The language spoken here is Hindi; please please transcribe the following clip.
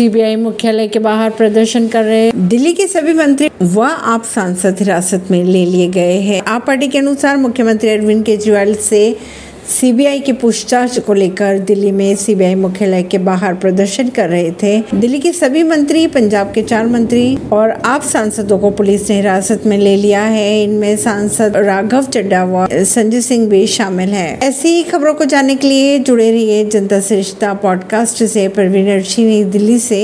सीबीआई मुख्यालय के बाहर प्रदर्शन कर रहे दिल्ली के सभी मंत्री व आप सांसद हिरासत में ले लिए गए हैं। आप पार्टी के अनुसार मुख्यमंत्री अरविंद केजरीवाल से सीबीआई की पूछताछ को लेकर दिल्ली में सीबीआई मुख्यालय के बाहर प्रदर्शन कर रहे थे। दिल्ली के सभी मंत्री, पंजाब के चार मंत्री और आप सांसदों को पुलिस ने हिरासत में ले लिया है। इनमें सांसद राघव चड्डा व संजय सिंह भी शामिल है। ऐसी ही खबरों को जानने के लिए जुड़े रहिए जनता रिश्ता पॉडकास्ट से। परवीन दिल्ली से।